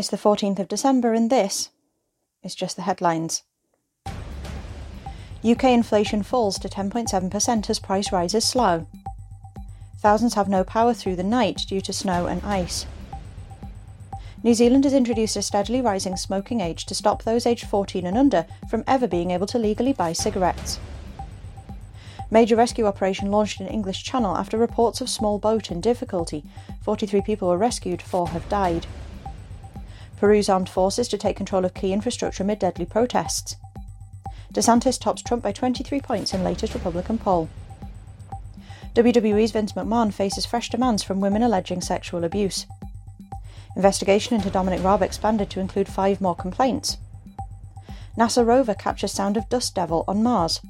It's the 14th of December, and this is just the headlines. UK inflation falls to 10.7% as price rises slow. Thousands have no power through the night due to snow and ice. New Zealand has introduced a steadily rising smoking age to stop those aged 14 and under from ever being able to legally buy cigarettes. Major rescue operation launched in English Channel after reports of small boat in difficulty. 43 people were rescued, four have died. Peru's armed forces to take control of key infrastructure amid deadly protests. DeSantis tops Trump by 23 points in latest Republican poll. WWE's Vince McMahon faces fresh demands from women alleging sexual abuse. Investigation into Dominic Raab expanded to include five more complaints. NASA rover captures sound of dust devil on Mars.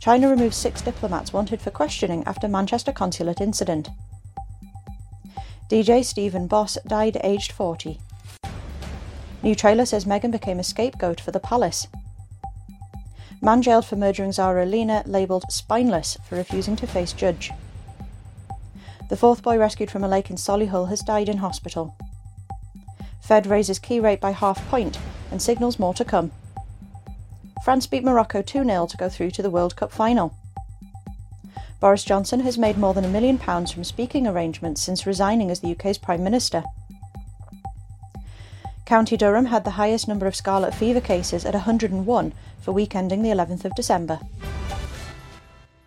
China removes six diplomats wanted for questioning after Manchester consulate incident. DJ Stephen Boss died aged 40. New trailer says Meghan became a scapegoat for the palace. Man jailed for murdering Zara Aleena, labelled spineless for refusing to face judge. The fourth boy rescued from a lake in Solihull has died in hospital. Fed raises key rate by half point and signals more to come. France beat Morocco 2 0 to go through to the World Cup final. Boris Johnson has made more than a million pounds from speaking arrangements since resigning as the UK's Prime Minister. County Durham had the highest number of scarlet fever cases at 101 for week ending the 11th of December.